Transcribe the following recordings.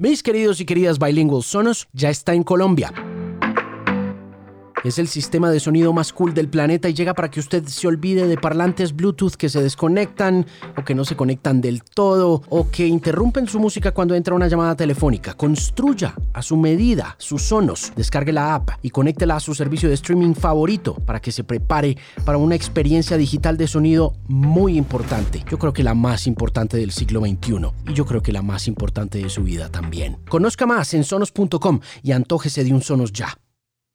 Mis queridos y queridas Bilingual Sonos ya está en Colombia. Es el sistema de sonido más cool del planeta y llega para que usted se olvide de parlantes Bluetooth que se desconectan o que no se conectan del todo o que interrumpen su música cuando entra una llamada telefónica. Construya a su medida sus sonos, descargue la app y conéctela a su servicio de streaming favorito para que se prepare para una experiencia digital de sonido muy importante. Yo creo que la más importante del siglo XXI y yo creo que la más importante de su vida también. Conozca más en sonos.com y antójese de un Sonos ya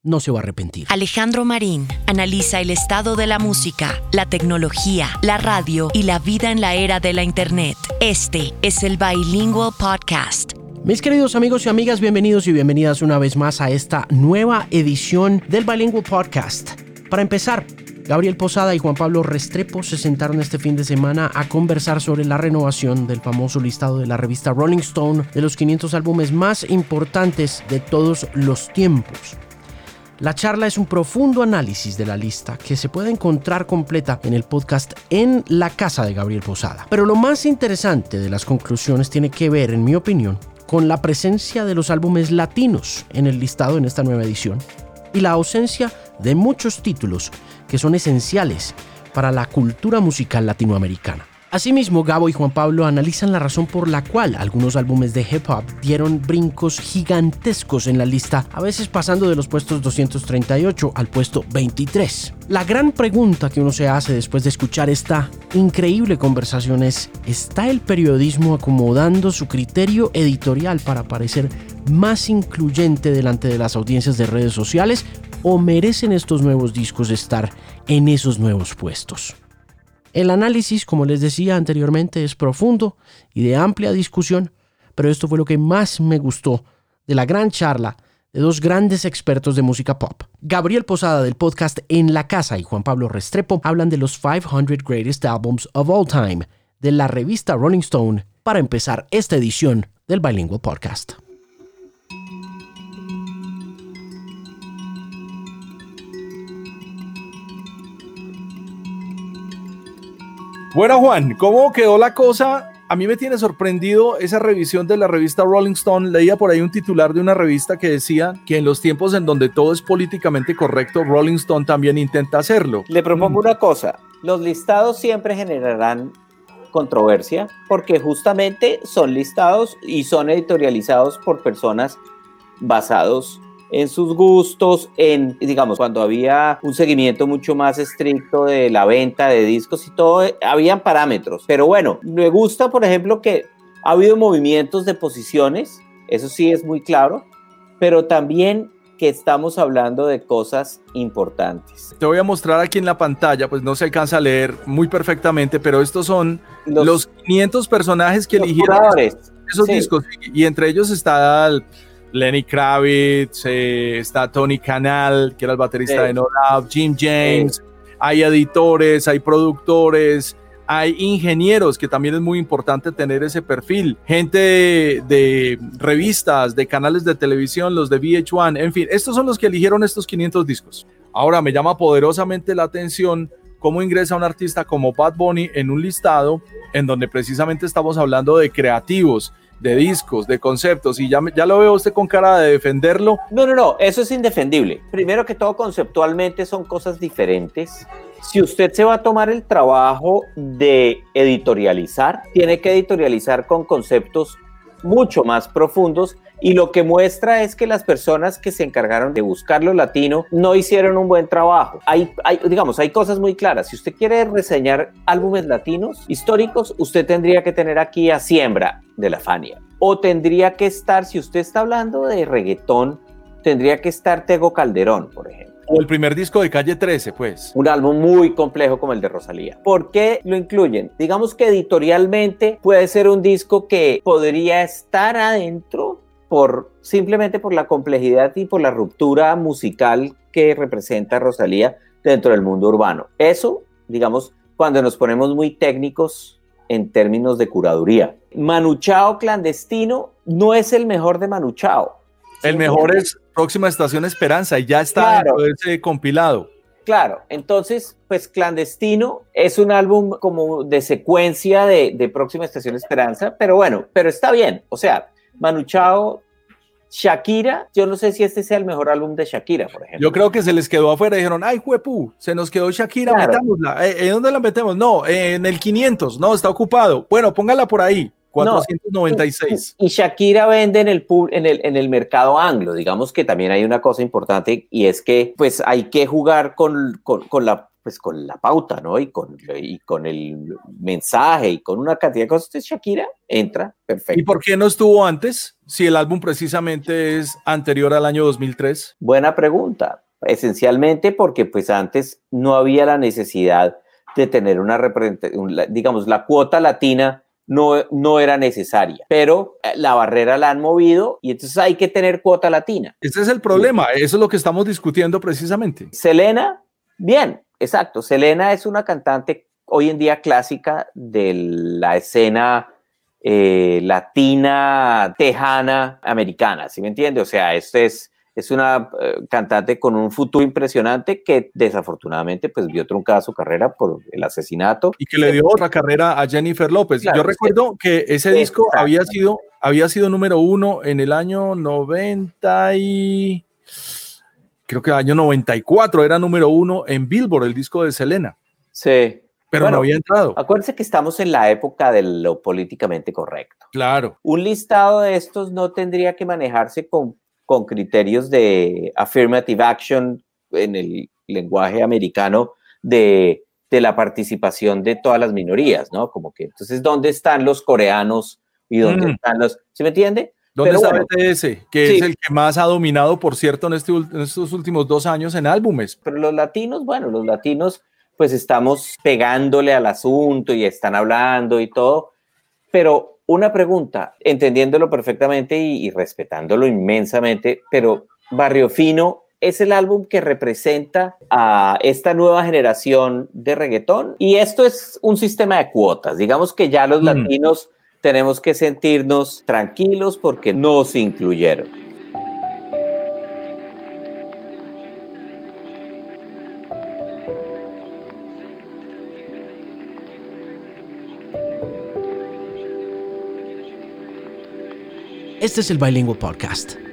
no se va a arrepentir. Alejandro Marín analiza el estado de la música, la tecnología, la radio y la vida en la era de la Internet. Este es el Bilingual Podcast. Mis queridos amigos y amigas, bienvenidos y bienvenidas una vez más a esta nueva edición del Bilingual Podcast. Para empezar, Gabriel Posada y Juan Pablo Restrepo se sentaron este fin de semana a conversar sobre la renovación del famoso listado de la revista Rolling Stone de los 500 álbumes más importantes de todos los tiempos. La charla es un profundo análisis de la lista que se puede encontrar completa en el podcast en la casa de Gabriel Posada. Pero lo más interesante de las conclusiones tiene que ver, en mi opinión, con la presencia de los álbumes latinos en el listado en esta nueva edición y la ausencia de muchos títulos que son esenciales para la cultura musical latinoamericana. Asimismo, Gabo y Juan Pablo analizan la razón por la cual algunos álbumes de hip hop dieron brincos gigantescos en la lista, a veces pasando de los puestos 238 al puesto 23. La gran pregunta que uno se hace después de escuchar esta increíble conversación es, ¿está el periodismo acomodando su criterio editorial para parecer más incluyente delante de las audiencias de redes sociales o merecen estos nuevos discos estar en esos nuevos puestos? El análisis, como les decía anteriormente, es profundo y de amplia discusión, pero esto fue lo que más me gustó de la gran charla de dos grandes expertos de música pop. Gabriel Posada del podcast En la Casa y Juan Pablo Restrepo hablan de los 500 Greatest Albums of All Time de la revista Rolling Stone para empezar esta edición del Bilingual Podcast. Bueno, Juan, ¿cómo quedó la cosa? A mí me tiene sorprendido esa revisión de la revista Rolling Stone. Leía por ahí un titular de una revista que decía que en los tiempos en donde todo es políticamente correcto, Rolling Stone también intenta hacerlo. Le propongo una cosa, los listados siempre generarán controversia porque justamente son listados y son editorializados por personas basados en sus gustos, en, digamos, cuando había un seguimiento mucho más estricto de la venta de discos y todo, habían parámetros. Pero bueno, me gusta, por ejemplo, que ha habido movimientos de posiciones, eso sí es muy claro, pero también que estamos hablando de cosas importantes. Te voy a mostrar aquí en la pantalla, pues no se alcanza a leer muy perfectamente, pero estos son los, 500 personajes que eligieron esos, discos y entre ellos está el, Lenny Kravitz, eh, está Tony Canal, que era el baterista de No Doubt, Jim James, hay editores, hay productores, hay ingenieros, que también es muy importante tener ese perfil, gente de, revistas, de canales de televisión, los de VH1, en fin, estos son los que eligieron estos 500 discos. Ahora me llama poderosamente la atención cómo ingresa un artista como Bad Bunny en un listado en donde precisamente estamos hablando de creativos, de discos, de conceptos, y ya, ya lo veo usted con cara de defenderlo. No, no, no, eso es indefendible. Primero que todo, conceptualmente son cosas diferentes. Si usted se va a tomar el trabajo de editorializar, tiene que editorializar con conceptos mucho más profundos y lo que muestra es que las personas que se encargaron de buscar lo latino no hicieron un buen trabajo. Hay, hay, digamos, hay cosas muy claras. Si usted quiere reseñar álbumes latinos históricos, usted tendría que tener aquí a Siembra de la Fania. O tendría que estar, si usted está hablando de reggaetón, tendría que estar Tego Calderón, por ejemplo. O el primer disco de Calle 13, pues. Un álbum muy complejo como el de Rosalía. ¿Por qué lo incluyen? Digamos que editorialmente puede ser un disco que podría estar adentro por simplemente por la complejidad y por la ruptura musical que representa Rosalía dentro del mundo urbano. Eso, digamos, cuando nos ponemos muy técnicos en términos de curaduría. Manuchao clandestino no es el mejor de Manuchao. El mejor es Próxima Estación Esperanza y ya está claro. ese compilado. Claro, entonces, pues Clandestino es un álbum como de secuencia de, de Próxima Estación Esperanza, pero bueno, pero está bien, o sea, Manu Chao, Shakira, yo no sé si este sea el mejor álbum de Shakira, por ejemplo. Yo creo que se les quedó afuera, dijeron, ay, juepú, se nos quedó Shakira, metámosla. ¿En dónde la metemos? No, en el 500, no, está ocupado. Bueno, póngala por ahí. 496. y, Shakira vende en el, en, el, en el mercado anglo. Digamos que también hay una cosa importante y es que pues hay que jugar con, con, la pues con la pauta, ¿no? Y con, y con el mensaje y con una cantidad de cosas. Shakira entra, perfecto. ¿Y por qué no estuvo antes? Si el álbum precisamente es anterior al año 2003. Buena pregunta. Esencialmente porque pues antes no había la necesidad de tener una representación, digamos, la cuota latina no, no era necesaria, pero eh, la barrera la han movido y entonces hay que tener cuota latina. Ese es el problema, eso es lo que estamos discutiendo precisamente. Selena, bien, exacto, Selena es una cantante hoy en día clásica de la escena eh, latina, tejana, americana, ¿sí me entiende? O sea, este es es una eh, cantante con un futuro impresionante que desafortunadamente pues vio truncada su carrera por el asesinato. Y que le dio otra carrera a Jennifer López. Yo recuerdo que ese disco había sido, había sido número uno en el año 90 y... Creo que año 94 era número uno en Billboard, el disco de Selena. Sí. Pero no había entrado. Acuérdense que estamos en la época de lo políticamente correcto. Claro. Un listado de estos no tendría que manejarse con con criterios de affirmative action en el lenguaje americano de, la participación de todas las minorías, ¿no? Como que, entonces, ¿dónde están los coreanos y dónde mm. están los, ¿se me entiende? ¿Dónde está BTS? Que es el que más ha dominado, por cierto, en, este, en estos últimos dos años en álbumes. Pero los latinos, bueno, los latinos, pues estamos pegándole al asunto y están hablando y todo, pero una pregunta, entendiéndolo perfectamente y, respetándolo inmensamente, pero Barrio Fino es el álbum que representa a esta nueva generación de reggaetón y esto es un sistema de cuotas. Digamos que ya los mm. latinos tenemos que sentirnos tranquilos porque nos incluyeron. Este es el Bilingual Podcast.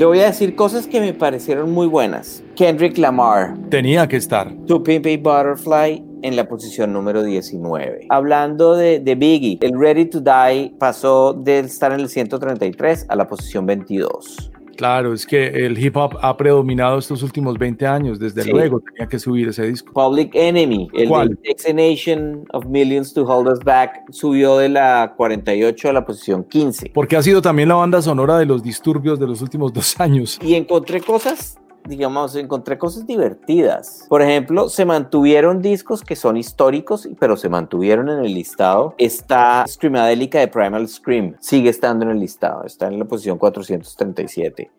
Le voy a decir cosas que me parecieron muy buenas. Kendrick Lamar. Tenía que estar. To Pimp a Butterfly en la posición número 19. Hablando de, de, Biggie, el Ready to Die pasó de estar en el 133 a la posición 22. Claro, es que el hip hop ha predominado estos últimos 20 años, desde luego tenía que subir ese disco. Public Enemy, el ¿Cuál? Nation of Millions to Hold Us Back, subió de la 48 a la posición 15. Porque ha sido también la banda sonora de los disturbios de los últimos dos años. Y encontré cosas digamos, encontré cosas divertidas. Por ejemplo, se mantuvieron discos que son históricos, pero se mantuvieron en el listado. Está Screamadelica de Primal Scream, sigue estando en el listado, está en la posición 437.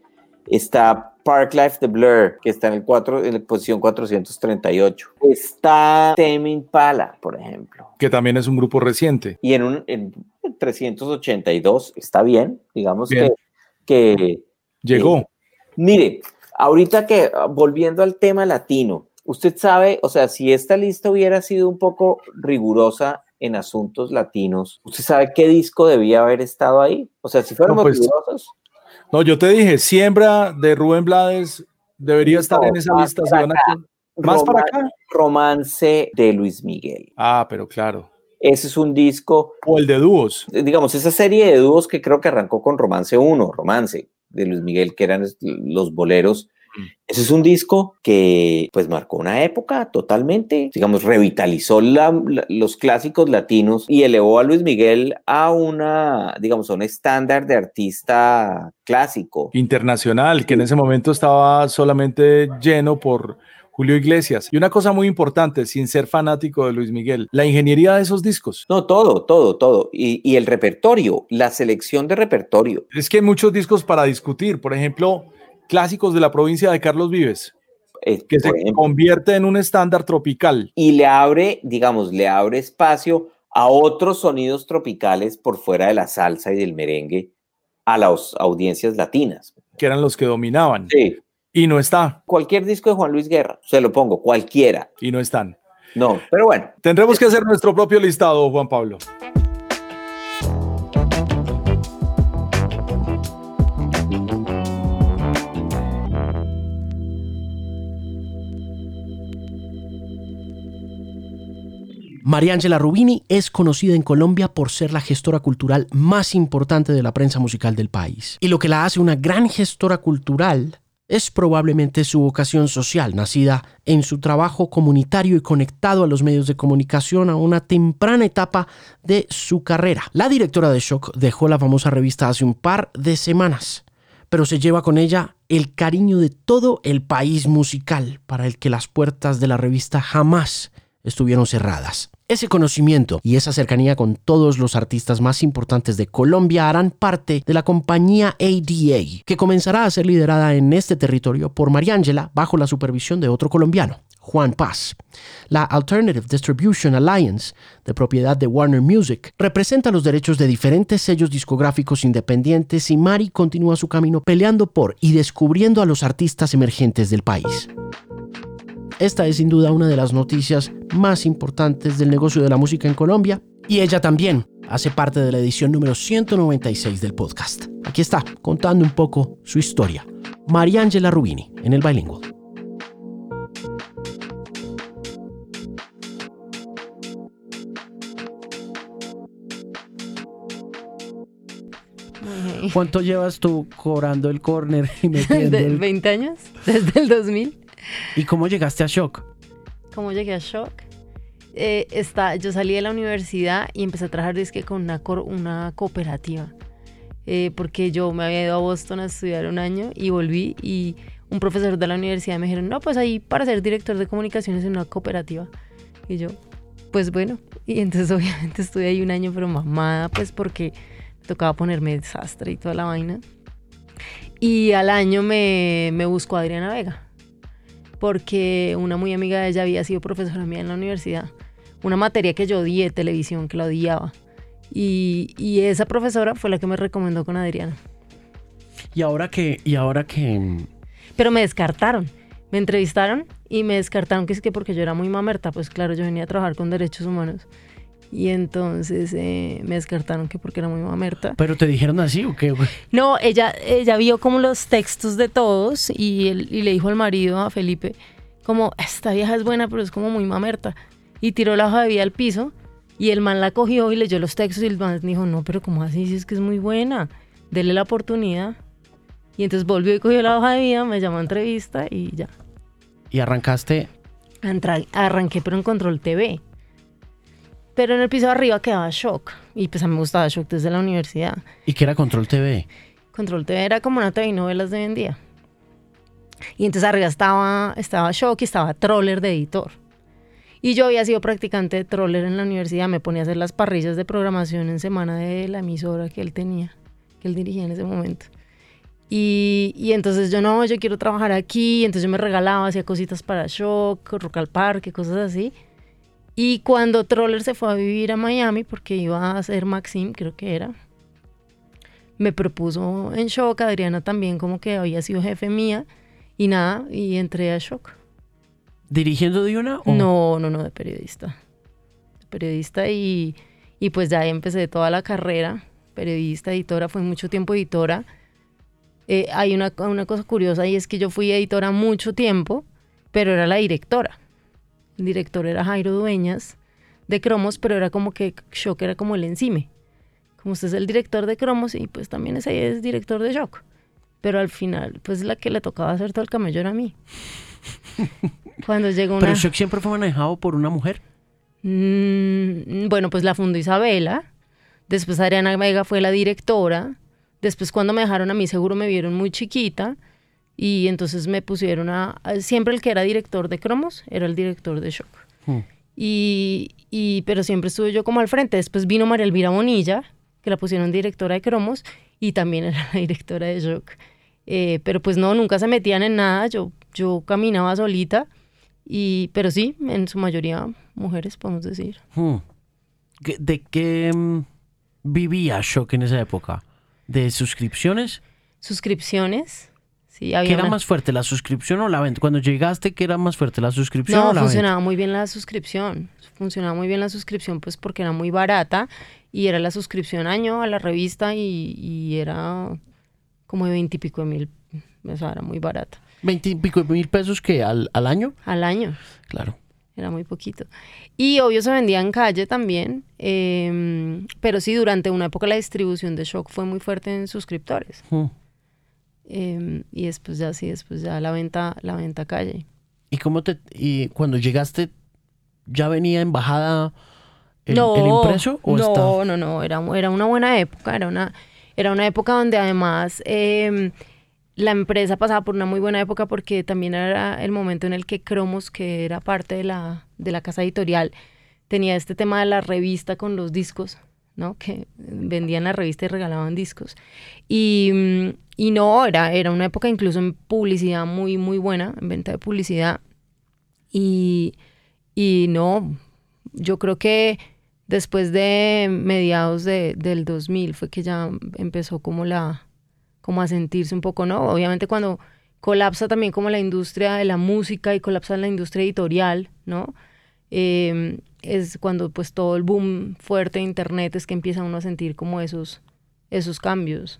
Está Parklife The Blur, que está en, el 4, en la posición 438. Está Tame Impala, por ejemplo. Que también es un grupo reciente. Y en un en 382 está bien, digamos que, que... Llegó. Eh, mire, Ahorita que, ah, volviendo al tema latino, usted sabe, o sea, si esta lista hubiera sido un poco rigurosa en asuntos latinos, ¿usted sabe qué disco debía haber estado ahí? O sea, si fuéramos pues, rigurosos. No, yo te dije, Siembra de Rubén Blades debería estar en esa lista. más para acá. Romance de Luis Miguel. Ah, pero claro. Ese es un disco. O el de dúos. Digamos, esa serie de dúos que creo que arrancó con Romance 1, Romance de Luis Miguel, que eran los boleros. Mm. Ese es un disco que pues marcó una época totalmente, digamos, revitalizó los clásicos latinos y elevó a Luis Miguel a una, digamos, a un estándar de artista clásico. Internacional, que en ese momento estaba solamente lleno por Julio Iglesias. Y una cosa muy importante, sin ser fanático de Luis Miguel, la ingeniería de esos discos. No, todo, todo, todo. Y, el repertorio, la selección de repertorio. Es que hay muchos discos para discutir. Por ejemplo, clásicos de la provincia de Carlos Vives. Eh, que se convierte en un estándar tropical. Y le abre, digamos, le abre espacio a otros sonidos tropicales por fuera de la salsa y del merengue a las audiencias latinas. que eran los que dominaban. Sí. Y no está. Cualquier disco de Juan Luis Guerra, se lo pongo, cualquiera. Y no están. No, pero bueno. Tendremos que hacer nuestro propio listado, Juan Pablo. Mariangela Rubini es conocida en Colombia por ser la gestora cultural más importante de la prensa musical del país. Y lo que la hace una gran gestora cultural es probablemente su vocación social, nacida en su trabajo comunitario y conectado a los medios de comunicación a una temprana etapa de su carrera. La directora de Shock dejó la famosa revista hace un par de semanas, pero se lleva con ella el cariño de todo el país musical, para el que las puertas de la revista jamás estuvieron cerradas. Ese conocimiento y esa cercanía con todos los artistas más importantes de Colombia harán parte de la compañía ADA, que comenzará a ser liderada en este territorio por Mariangela bajo la supervisión de otro colombiano, Juan Paz. La Alternative Distribution Alliance, de propiedad de Warner Music, representa los derechos de diferentes sellos discográficos independientes y Mari continúa su camino peleando por y descubriendo a los artistas emergentes del país. Esta es sin duda una de las noticias más importantes del negocio de la música en Colombia y ella también hace parte de la edición número 196 del podcast. Aquí está, contando un poco su historia. Mariangela Rubini en el Bilingual. ¿Cuánto llevas tú cobrando el corner y metiendo el... 20 años, desde el 2000. ¿Y cómo llegaste a Shock? ¿Cómo llegué a Shock? Eh, está, yo salí de la universidad y empecé a trabajar disque con una, una cooperativa. Eh, porque yo me había ido a Boston a estudiar un año y volví y un profesor de la universidad me dijeron, no, pues ahí para ser director de comunicaciones en una cooperativa. Y yo, pues bueno, y entonces obviamente estuve ahí un año pero mamada, pues porque tocaba ponerme desastre y toda la vaina. Y al año me, me buscó Adriana Vega porque una muy amiga de ella había sido profesora mía en la universidad. Una materia que yo odié, televisión, que la odiaba. Y, y esa profesora fue la que me recomendó con Adriana. Y ahora que, y ahora que... Pero me descartaron. Me entrevistaron y me descartaron que es que porque yo era muy mamerta, pues claro, yo venía a trabajar con derechos humanos. Y entonces eh, me descartaron que porque era muy mamerta. ¿Pero te dijeron así o qué? No, ella, ella vio como los textos de todos y, él, y le dijo al marido, a Felipe, como, esta vieja es buena, pero es como muy mamerta. Y tiró la hoja de vida al piso y el man la cogió y leyó los textos y el man dijo, no, pero ¿cómo así? Si es que es muy buena, dele la oportunidad. Y entonces volvió y cogió la hoja de vida, me llamó a entrevista y ya. ¿Y arrancaste? arranqué, pero en Control TV. Pero en el piso de arriba quedaba Shock. Y pues a mí me gustaba Shock desde la universidad. ¿Y qué era Control TV? Control TV era como una TV y novelas de hoy en día. Y entonces arriba estaba, estaba Shock y estaba Troller de editor. Y yo había sido practicante de Troller en la universidad. Me ponía a hacer las parrillas de programación en semana de la emisora que él tenía, que él dirigía en ese momento. Y, y, entonces yo no, yo quiero trabajar aquí. Entonces yo me regalaba, hacía cositas para Shock, Rock al Parque, cosas así. Y cuando Troller se fue a vivir a Miami, porque iba a ser Maxim, creo que era, me propuso en Shock, Adriana también como que había sido jefe mía, y nada, y entré a Shock. ¿Dirigiendo de una? O? No, no, no, de periodista. De periodista y, y pues ya empecé toda la carrera, periodista, editora, fue mucho tiempo editora. Eh, hay una, una cosa curiosa y es que yo fui editora mucho tiempo, pero era la directora. El director era Jairo Dueñas de Cromos, pero era como que Shock era como el encime. Como usted es el director de Cromos y pues también ese es director de Shock. Pero al final, pues la que le tocaba hacer todo el camello era a mí. Cuando llegó una... ¿Pero Shock siempre fue manejado por una mujer? Mm, bueno, pues la fundó Isabela. Después Adriana Vega fue la directora. Después cuando me dejaron a mí seguro me vieron muy chiquita y entonces me pusieron a, siempre el que era director de cromos era el director de shock. Hmm. Y, y, pero siempre estuve yo como al frente. Después vino María Elvira Bonilla, que la pusieron directora de cromos y también era la directora de shock. Eh, pero pues no, nunca se metían en nada. Yo, yo caminaba solita. Y, pero sí, en su mayoría mujeres, podemos decir. Hmm. ¿De qué mm, vivía Shock en esa época? ¿De suscripciones? Suscripciones Sí, ¿Qué era más fuerte, la suscripción o la venta? Cuando llegaste, ¿qué era más fuerte, la suscripción o la funcionaba muy bien la suscripción. Funcionaba muy bien la suscripción, pues porque era muy barata y era la suscripción año a la revista y, era como de veintipico de mil, o sea, era muy barata. ¿Veintipico de mil pesos que al, al año? Al año. Claro. Era muy poquito. Y obvio se vendía en calle también, em, pero sí, durante una época la distribución de Shock fue muy fuerte en suscriptores. Hmm. Em, y después ya sí, después ya la venta, la venta calle. ¿Y cómo te, y cuando llegaste, ya venía embajada el, el impreso? ¿o no, no, no, era, era una buena época, era una, era una época donde además em, la empresa pasaba por una muy buena época porque también era el momento en el que Cromos, que era parte de la, de la casa editorial, tenía este tema de la revista con los discos. ¿No? Que vendían la revista y regalaban discos. Y, y, no, era, era una época incluso en publicidad muy, muy buena, en venta de publicidad. Y, y no, yo creo que después de mediados de, del 2000 fue que ya empezó como la, como a sentirse un poco, ¿no? Obviamente cuando colapsa también como la industria de la música y colapsa la industria editorial, ¿no? Eh, es cuando pues todo el boom fuerte de internet es que empieza uno a sentir como esos, esos cambios.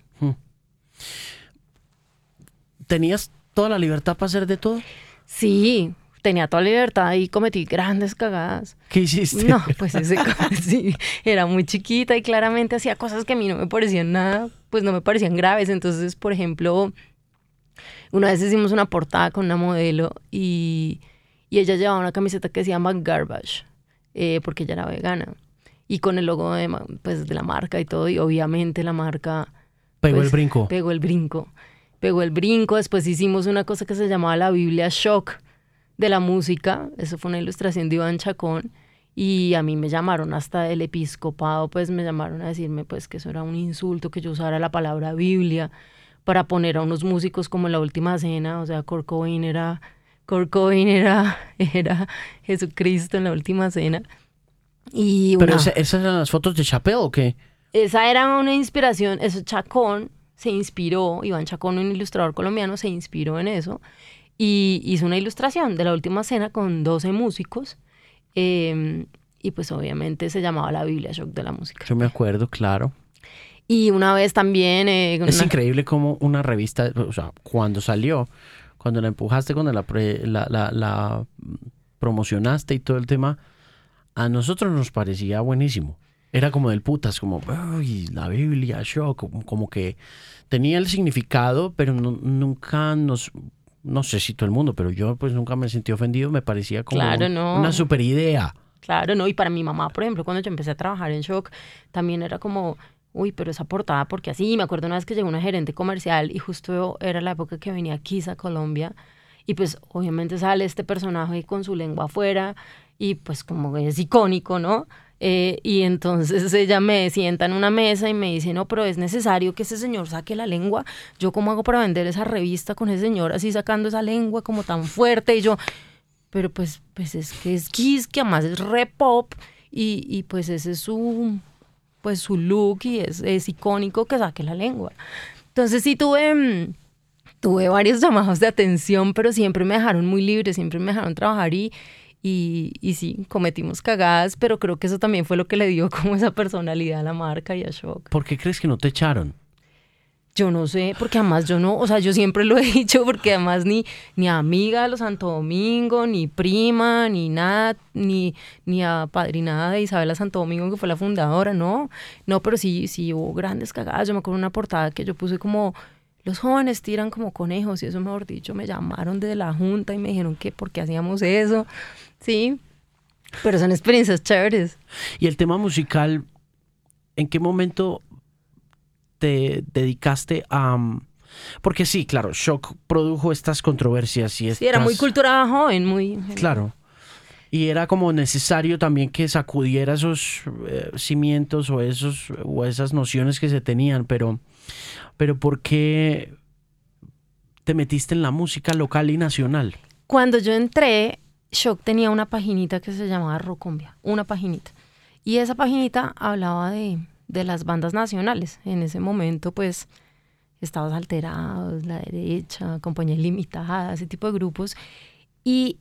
¿Tenías toda la libertad para hacer de todo? Sí, tenía toda la libertad y cometí grandes cagadas. ¿Qué hiciste? No, pues ese, sí, era muy chiquita y claramente hacía cosas que a mí no me parecían nada, pues no me parecían graves. Entonces, por ejemplo, una vez hicimos una portada con una modelo y, y ella llevaba una camiseta que se llama Garbage eh, porque ella era vegana. Y con el logo de, pues, de la marca y todo, y obviamente la marca... Pegó el pues, brinco. Pegó el brinco. Pegó el brinco. Después hicimos una cosa que se llamaba la Biblia Shock de la música. Eso fue una ilustración de Iván Chacón. Y a mí me llamaron hasta el episcopado, pues me llamaron a decirme pues que eso era un insulto, que yo usara la palabra Biblia para poner a unos músicos como la última cena. O sea, Kurt era Kurt era, era Jesucristo en la última cena. Y ¿Pero esas eran las fotos de Chapel o qué? Esa era una inspiración, eso Chacón se inspiró, Iván Chacón, un ilustrador colombiano, se inspiró en eso y hizo una ilustración de la última cena con 12 músicos em, y pues obviamente se llamaba la Biblia Shock de la música. Yo me acuerdo, claro. Y una vez también... Eh, es increíble como una revista, o sea, cuando salió, cuando la empujaste, cuando la, la, promocionaste y todo el tema, a nosotros nos parecía buenísimo. Era como del putas, como, Ay, la Biblia, shock, como, que tenía el significado, pero nunca nos, no sé si todo el mundo, pero yo pues nunca me sentí ofendido, me parecía como una super idea. Claro, no, y para mi mamá, por ejemplo, cuando yo empecé a trabajar en Shock, también era como, uy, pero esa portada, porque así, me acuerdo una vez que llegó una gerente comercial y justo era la época que venía Kiss a Colombia y pues obviamente sale este personaje con su lengua afuera y pues como es icónico, ¿no? Eh, y entonces ella me sienta en una mesa y me dice, no, pero es necesario que ese señor saque la lengua. Yo cómo hago para vender esa revista con ese señor así sacando esa lengua como tan fuerte y yo, pero pues, pues es que es Kiss, que además es re pop y, y pues ese es su pues su look y es, es icónico que saque la lengua. Entonces sí tuve, mm, tuve varios llamados de atención, pero siempre me dejaron muy libre, siempre me dejaron trabajar y, y, y, sí, cometimos cagadas, pero creo que eso también fue lo que le dio como esa personalidad a la marca y a Shock. ¿Por qué crees que no te echaron? Yo no sé, porque además yo no, o sea, yo siempre lo he dicho, porque además ni, ni amiga de los Santo Domingo, ni prima, ni nada, ni, ni a padrinada de Isabela Santo Domingo, que fue la fundadora, no, no, pero sí, sí hubo grandes cagadas. Yo me acuerdo una portada que yo puse como, los jóvenes tiran como conejos, y eso mejor dicho, me llamaron desde la junta y me dijeron que por qué hacíamos eso, sí, pero son experiencias chéveres. Y el tema musical, ¿en qué momento te dedicaste a... Mm, porque sí, claro, Shock produjo estas controversias y estas... Sí, era muy cultura joven, muy... Claro. Y era como necesario también que sacudiera esos eh, cimientos o, esos, o esas nociones que se tenían, pero, pero ¿por qué te metiste en la música local y nacional? Cuando yo entré, Shock tenía una paginita que se llamaba Rocombia, una paginita. Y esa paginita hablaba de de las bandas nacionales. En ese momento, pues, Estados Alterados, La Derecha, Compañía Limitada, ese tipo de grupos. Y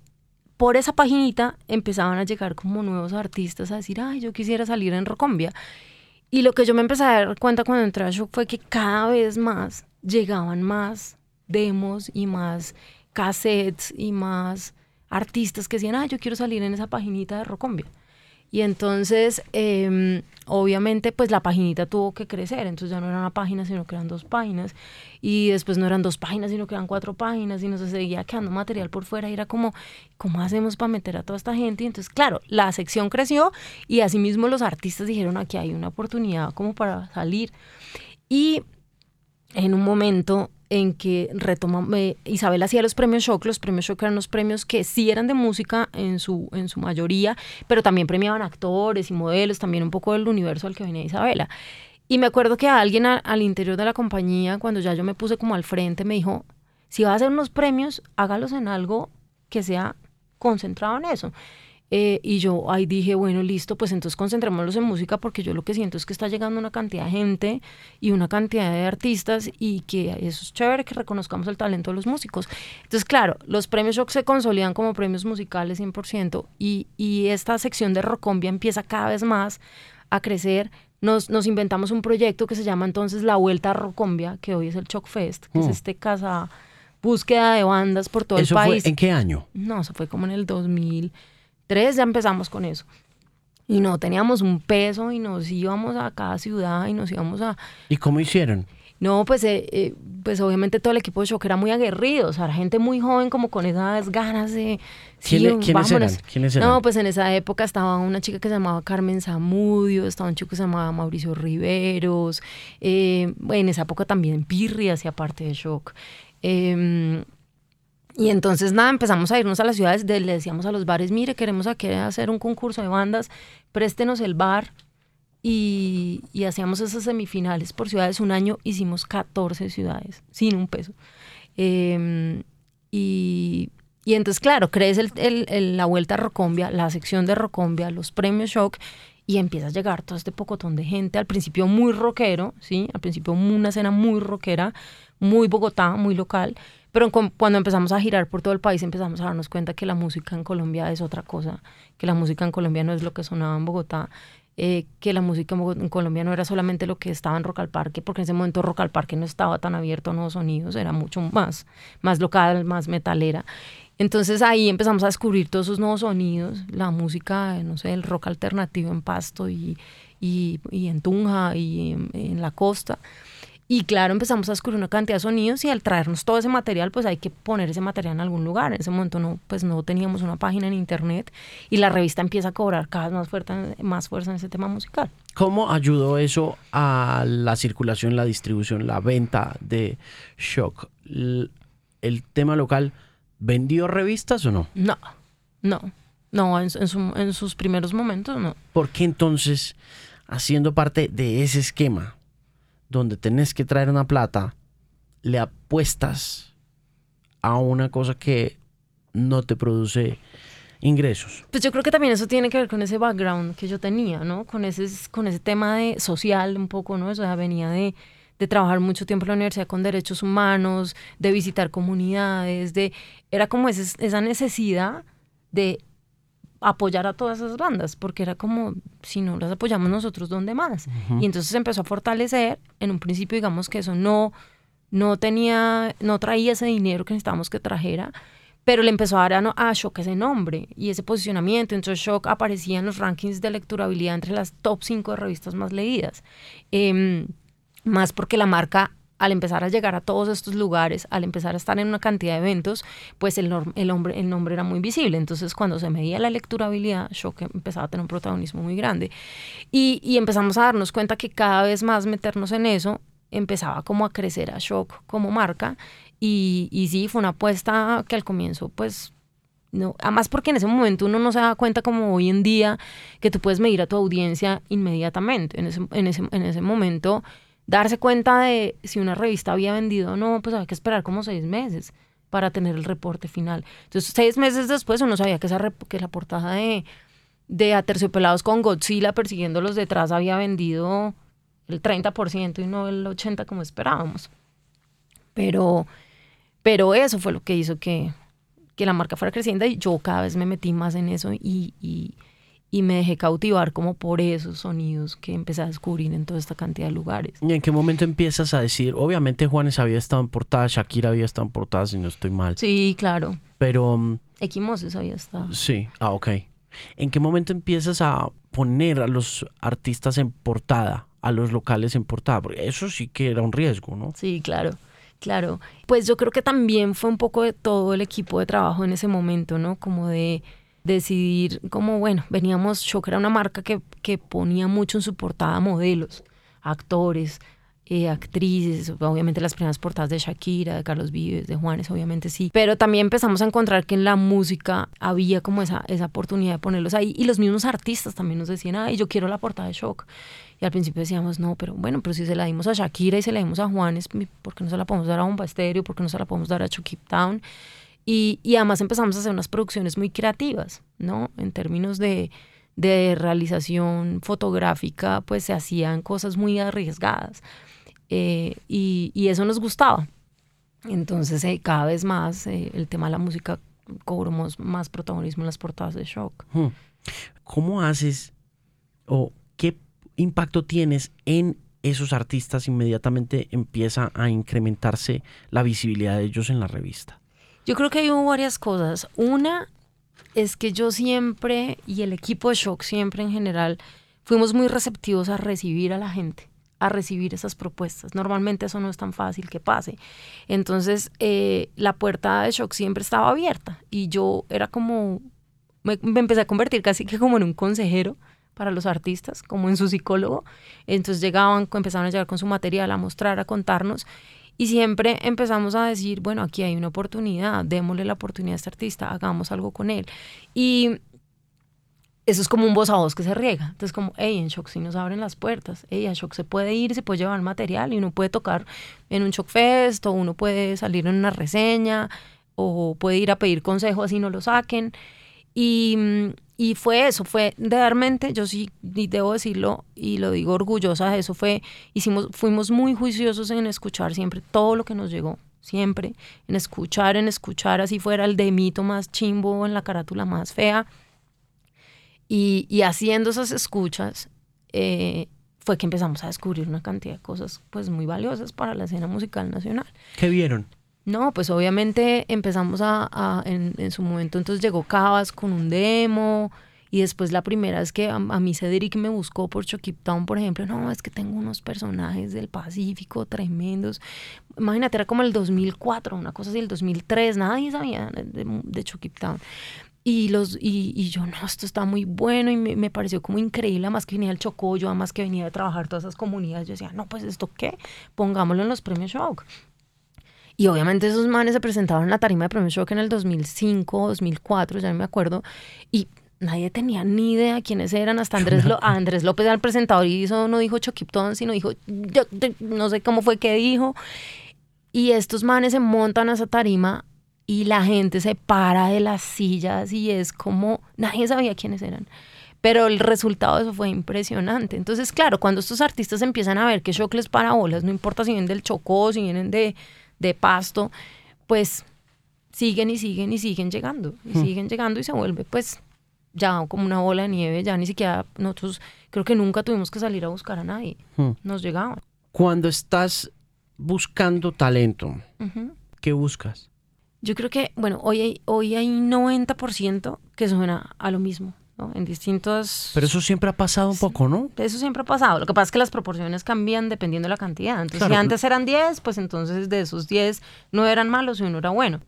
por esa paginita empezaban a llegar como nuevos artistas a decir, ay, yo quisiera salir en Rocombia. Y lo que yo me empecé a dar cuenta cuando entré a Shock fue que cada vez más llegaban más demos y más cassettes y más artistas que decían, ah, yo quiero salir en esa paginita de Rocombia. Y entonces, em, obviamente, pues la paginita tuvo que crecer. Entonces ya no era una página, sino que eran dos páginas. Y después no eran dos páginas, sino que eran cuatro páginas. Y nos seguía quedando material por fuera. Y era como, ¿cómo hacemos para meter a toda esta gente? Y entonces, claro, la sección creció y asimismo los artistas dijeron, aquí hay una oportunidad como para salir. Y en un momento en que retomamos, eh, Isabel hacía los premios Shock, los premios Shock eran los premios que sí eran de música en su, en su mayoría, pero también premiaban actores y modelos, también un poco del universo al que venía Isabela. Y me acuerdo que alguien al interior de la compañía, cuando ya yo me puse como al frente, me dijo, si vas a hacer unos premios, hágalos en algo que sea concentrado en eso. Eh, y yo ahí dije, bueno, listo, pues entonces concentrémonos en música porque yo lo que siento es que está llegando una cantidad de gente y una cantidad de artistas y que eso es chévere que reconozcamos el talento de los músicos. Entonces, claro, los premios Shock se consolidan como premios musicales 100% y, y esta sección de Rocombia empieza cada vez más a crecer. Nos, nos, inventamos un proyecto que se llama entonces La Vuelta a Rocombia, que hoy es el Shock Fest, que es mm. este casa búsqueda de bandas por todo el país. Fue, ¿En qué año? No, eso fue como en el 2000 tres ya empezamos con eso. Y no teníamos un peso y nos íbamos a cada ciudad y nos íbamos a... ¿Y cómo hicieron? No, pues, eh, eh, pues obviamente todo el equipo de shock era muy aguerrido, o sea, era gente muy joven como con esas ganas de... ¿Quiénes, eran? ¿Quiénes eran? No, pues en esa época estaba una chica que se llamaba Carmen Zamudio, estaba un chico que se llamaba Mauricio Riveros, eh, en esa época también Pirri hacía parte de shock. Y entonces nada, empezamos a irnos a las ciudades, le decíamos a los bares, mire, queremos hacer un concurso de bandas, préstenos el bar. Y, hacíamos esas semifinales por ciudades. Un año hicimos 14 ciudades, sin un peso. Em, y, y, entonces, claro, crees el, la vuelta a Rocombia, la sección de Rocombia, los premios Shock, y empieza a llegar todo este pocotón de gente. Al principio muy rockero, ¿sí? Al principio una escena muy rockera, muy Bogotá, muy local. Pero cuando empezamos a girar por todo el país empezamos a darnos cuenta que la música en Colombia es otra cosa, que la música en Colombia no es lo que sonaba en Bogotá, eh, que la música en, Colombia no era solamente lo que estaba en Rock al Parque, porque en ese momento Rock al Parque no estaba tan abierto a nuevos sonidos, era mucho más, más local, más metalera. Entonces ahí empezamos a descubrir todos esos nuevos sonidos, la música, no sé, el rock alternativo en Pasto y, y, en Tunja y en la costa. Y claro, empezamos a descubrir una cantidad de sonidos y al traernos todo ese material, pues hay que poner ese material en algún lugar. En ese momento no, pues no teníamos una página en internet y la revista empieza a cobrar cada vez más, fuerte, más fuerza en ese tema musical. ¿Cómo ayudó eso a la circulación, la distribución, la venta de Shock? ¿El, tema local vendió revistas o no? No, no, no, en, en sus primeros momentos no. ¿Por qué entonces, haciendo parte de ese esquema, donde tenés que traer una plata, le apuestas a una cosa que no te produce ingresos. Pues yo creo que también eso tiene que ver con ese background que yo tenía, ¿no? Con ese, con ese tema de social un poco, ¿no? Eso venía de, de trabajar mucho tiempo en la universidad con derechos humanos, de visitar comunidades, de... Era como esa necesidad de apoyar a todas esas bandas, porque era como, si no las apoyamos nosotros, ¿dónde más? Y entonces se empezó a fortalecer, en un principio digamos que eso no, no tenía, no traía ese dinero que necesitábamos que trajera, pero le empezó a dar a, a, Shock ese nombre y ese posicionamiento. Entonces Shock aparecía en los rankings de lecturabilidad entre las top 5 de revistas más leídas. Em, más porque la marca al empezar a llegar a todos estos lugares, al empezar a estar en una cantidad de eventos, pues el, hombre, el nombre era muy visible. Entonces, cuando se medía la lecturabilidad, Shock empezaba a tener un protagonismo muy grande. Y, y empezamos a darnos cuenta que cada vez más meternos en eso empezaba como a crecer a Shock como marca. Y, y sí, fue una apuesta que al comienzo, pues no, además porque en ese momento uno no se da cuenta como hoy en día que tú puedes medir a tu audiencia inmediatamente. En ese, en ese, en ese momento darse cuenta de si una revista había vendido o no, pues había que esperar como seis meses para tener el reporte final. Entonces, seis meses después uno sabía que, esa que la portada de, de Aterciopelados con Godzilla persiguiéndolos detrás había vendido el 30% y no el 80% como esperábamos. Pero, pero eso fue lo que hizo que, que la marca fuera creciendo y yo cada vez me metí más en eso y, y, y, me dejé cautivar como por esos sonidos que empecé a descubrir en toda esta cantidad de lugares. ¿Y en qué momento empiezas a decir, obviamente Juanes había estado en portada, Shakira había estado en portada, si no estoy mal? Sí, claro. Pero... Mm, Equimosis había estado. Sí, ah, ok. ¿En qué momento empiezas a poner a los artistas en portada, a los locales en portada? Porque eso sí que era un riesgo, ¿no? Sí, claro. Claro, pues yo creo que también fue un poco de todo el equipo de trabajo en ese momento, ¿no? Como de decidir, como bueno, veníamos, Shock era una marca que, que ponía mucho en su portada modelos, actores, eh, actrices, obviamente las primeras portadas de Shakira, de Carlos Vives, de Juanes, obviamente sí, pero también empezamos a encontrar que en la música había como esa, esa oportunidad de ponerlos ahí y los mismos artistas también nos decían, ay, yo quiero la portada de Shock. Y al principio decíamos, no, pero bueno, pero si se la dimos a Shakira y se la dimos a Juanes, ¿por qué no se la podemos dar a Bomba Estéreo? ¿Por qué no se la podemos dar a Chucky Town? Y, y además empezamos a hacer unas producciones muy creativas, ¿no? En términos de, de realización fotográfica, pues se hacían cosas muy arriesgadas. Eh, y, eso nos gustaba. Entonces, eh, cada vez más eh, el tema de la música cobramos más protagonismo en las portadas de Shock. Hmm. ¿Cómo haces o qué impacto tienes en esos artistas? Inmediatamente empieza a incrementarse la visibilidad de ellos en la revista. Yo creo que hay varias cosas. Una es que yo siempre y el equipo de Shock siempre en general fuimos muy receptivos a recibir a la gente a recibir esas propuestas. Normalmente eso no es tan fácil que pase. Entonces, eh, la puerta de shock siempre estaba abierta y yo era como, me, empecé a convertir casi que como en un consejero para los artistas, como en su psicólogo. Entonces llegaban, empezaron a llegar con su material, a mostrar, a contarnos. Y siempre empezamos a decir, bueno, aquí hay una oportunidad, démosle la oportunidad a este artista, hagamos algo con él. Y eso es como un voz a voz que se riega. Entonces, como, hey, en Shock sí nos abren las puertas. Hey, a Shock se puede ir, se puede llevar material y uno puede tocar en un Shock Fest o uno puede salir en una reseña o puede ir a pedir consejo así no lo saquen. Y, y fue eso, fue realmente, yo sí debo decirlo y lo digo orgullosa de eso, fue, hicimos, fuimos muy juiciosos en escuchar siempre todo lo que nos llegó, siempre, en escuchar, en escuchar, así fuera el de mito más chimbo, en la carátula más fea, y, haciendo esas escuchas eh, fue que empezamos a descubrir una cantidad de cosas pues muy valiosas para la escena musical nacional. ¿Qué vieron? No, pues obviamente empezamos a, en, su momento entonces llegó Cabas con un demo y después la primera es que a, mí Cedric me buscó por Chucky Town, por ejemplo, no, es que tengo unos personajes del Pacífico tremendos. Imagínate, era como el 2004, una cosa así, el 2003, nadie sabía de, de Chucky Town. Y, los, y, yo, no, esto está muy bueno y me, pareció como increíble, además que venía el Chocoyo, además que venía de trabajar todas esas comunidades. Yo decía, no, pues esto qué, pongámoslo en los premios Shock. Y obviamente esos manes se presentaron en la tarima de premios Shock en el 2005, 2004, ya no me acuerdo, y nadie tenía ni idea quiénes eran, hasta Andrés, Andrés López era el presentador y hizo, no dijo Choquipton, sino dijo, no sé cómo fue que dijo. Y estos manes se montan a esa tarima y la gente se para de las sillas y es como nadie sabía quiénes eran. Pero el resultado de eso fue impresionante. Entonces, claro, cuando estos artistas empiezan a ver que shock les para bolas, no importa si vienen del Chocó, si vienen de, de Pasto, pues siguen y siguen y siguen llegando. Y hmm. siguen llegando y se vuelve pues ya como una bola de nieve, ya ni siquiera nosotros creo que nunca tuvimos que salir a buscar a nadie. Hmm. Nos llegaban. Cuando estás buscando talento, ¿qué buscas? Yo creo que, bueno, hoy hay, hoy hay 90% que suena a lo mismo, ¿no? En distintos... Pero eso siempre ha pasado un poco, ¿no? Eso siempre ha pasado. Lo que pasa es que las proporciones cambian dependiendo de la cantidad. Entonces, si antes eran 10, pues entonces de esos 10 no eran malos y uno era bueno.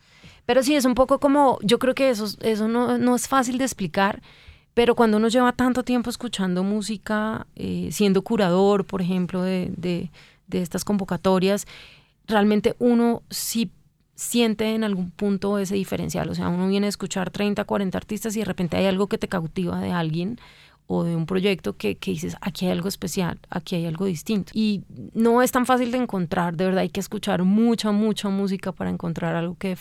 Pero sí, es un poco como, yo creo que eso, eso no, no es fácil de explicar, pero cuando uno lleva tanto tiempo escuchando música, eh, siendo curador, por ejemplo, de, de, de estas convocatorias, realmente uno sí siente en algún punto ese diferencial. O sea, uno viene a escuchar 30, 40 artistas y de repente hay algo que te cautiva de alguien o de un proyecto que, que, dices, aquí hay algo especial, aquí hay algo distinto. Y no es tan fácil de encontrar, de verdad hay que escuchar mucha, mucha música para encontrar algo que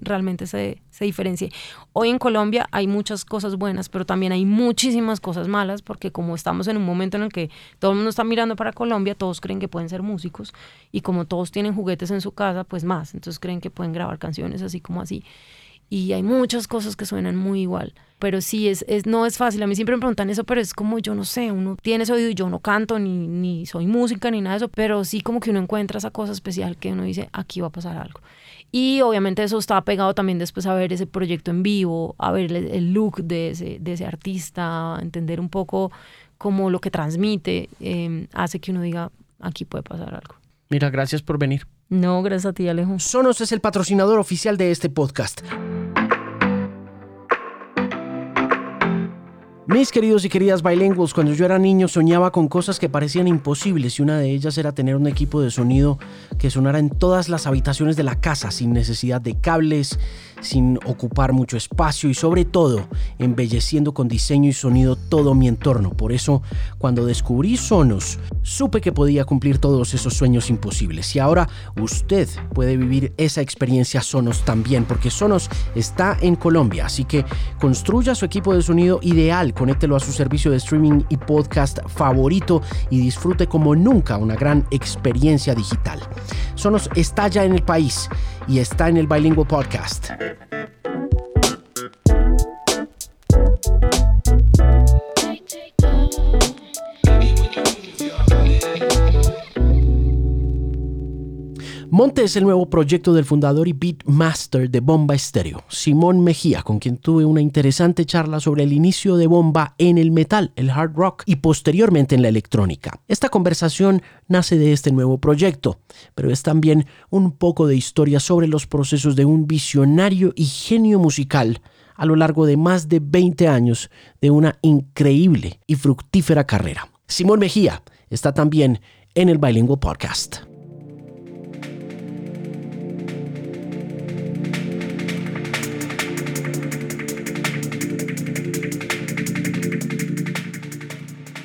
realmente se, se diferencie. Hoy en Colombia hay muchas cosas buenas, pero también hay muchísimas cosas malas, porque como estamos en un momento en el que todo el mundo está mirando para Colombia, todos creen que pueden ser músicos, y como todos tienen juguetes en su casa, pues más, entonces creen que pueden grabar canciones así como así y hay muchas cosas que suenan muy igual. Pero sí, es, es, no es fácil. A mí siempre me preguntan eso, pero es como yo no sé, uno tiene ese oído y yo no canto, ni, ni soy música, ni nada de eso, pero sí como que uno encuentra esa cosa especial que uno dice, aquí va a pasar algo. Y obviamente eso estaba pegado también después a ver ese proyecto en vivo, a ver el, look de ese, de ese artista, entender un poco cómo lo que transmite em, hace que uno diga, aquí puede pasar algo. Mira, gracias por venir. No, gracias a ti, Alejo. Sonos es el patrocinador oficial de este podcast. Mis queridos y queridas bilingües, cuando yo era niño soñaba con cosas que parecían imposibles y una de ellas era tener un equipo de sonido que sonara en todas las habitaciones de la casa sin necesidad de cables, sin ocupar mucho espacio y sobre todo embelleciendo con diseño y sonido todo mi entorno. Por eso, cuando descubrí Sonos, supe que podía cumplir todos esos sueños imposibles. Y ahora usted puede vivir esa experiencia Sonos también, porque Sonos está en Colombia. Así que construya su equipo de sonido ideal, conéctelo a su servicio de streaming y podcast favorito y disfrute como nunca una gran experiencia digital. Sonos está ya en el país y está en el Bilingual Podcast. Thank you. Monte es el nuevo proyecto del fundador y beatmaster de Bomba Estéreo, Simón Mejía, con quien tuve una interesante charla sobre el inicio de Bomba en el metal, el hard rock y posteriormente en la electrónica. Esta conversación nace de este nuevo proyecto, pero es también un poco de historia sobre los procesos de un visionario y genio musical a lo largo de más de 20 años de una increíble y fructífera carrera. Simón Mejía está también en el Bilingual Podcast.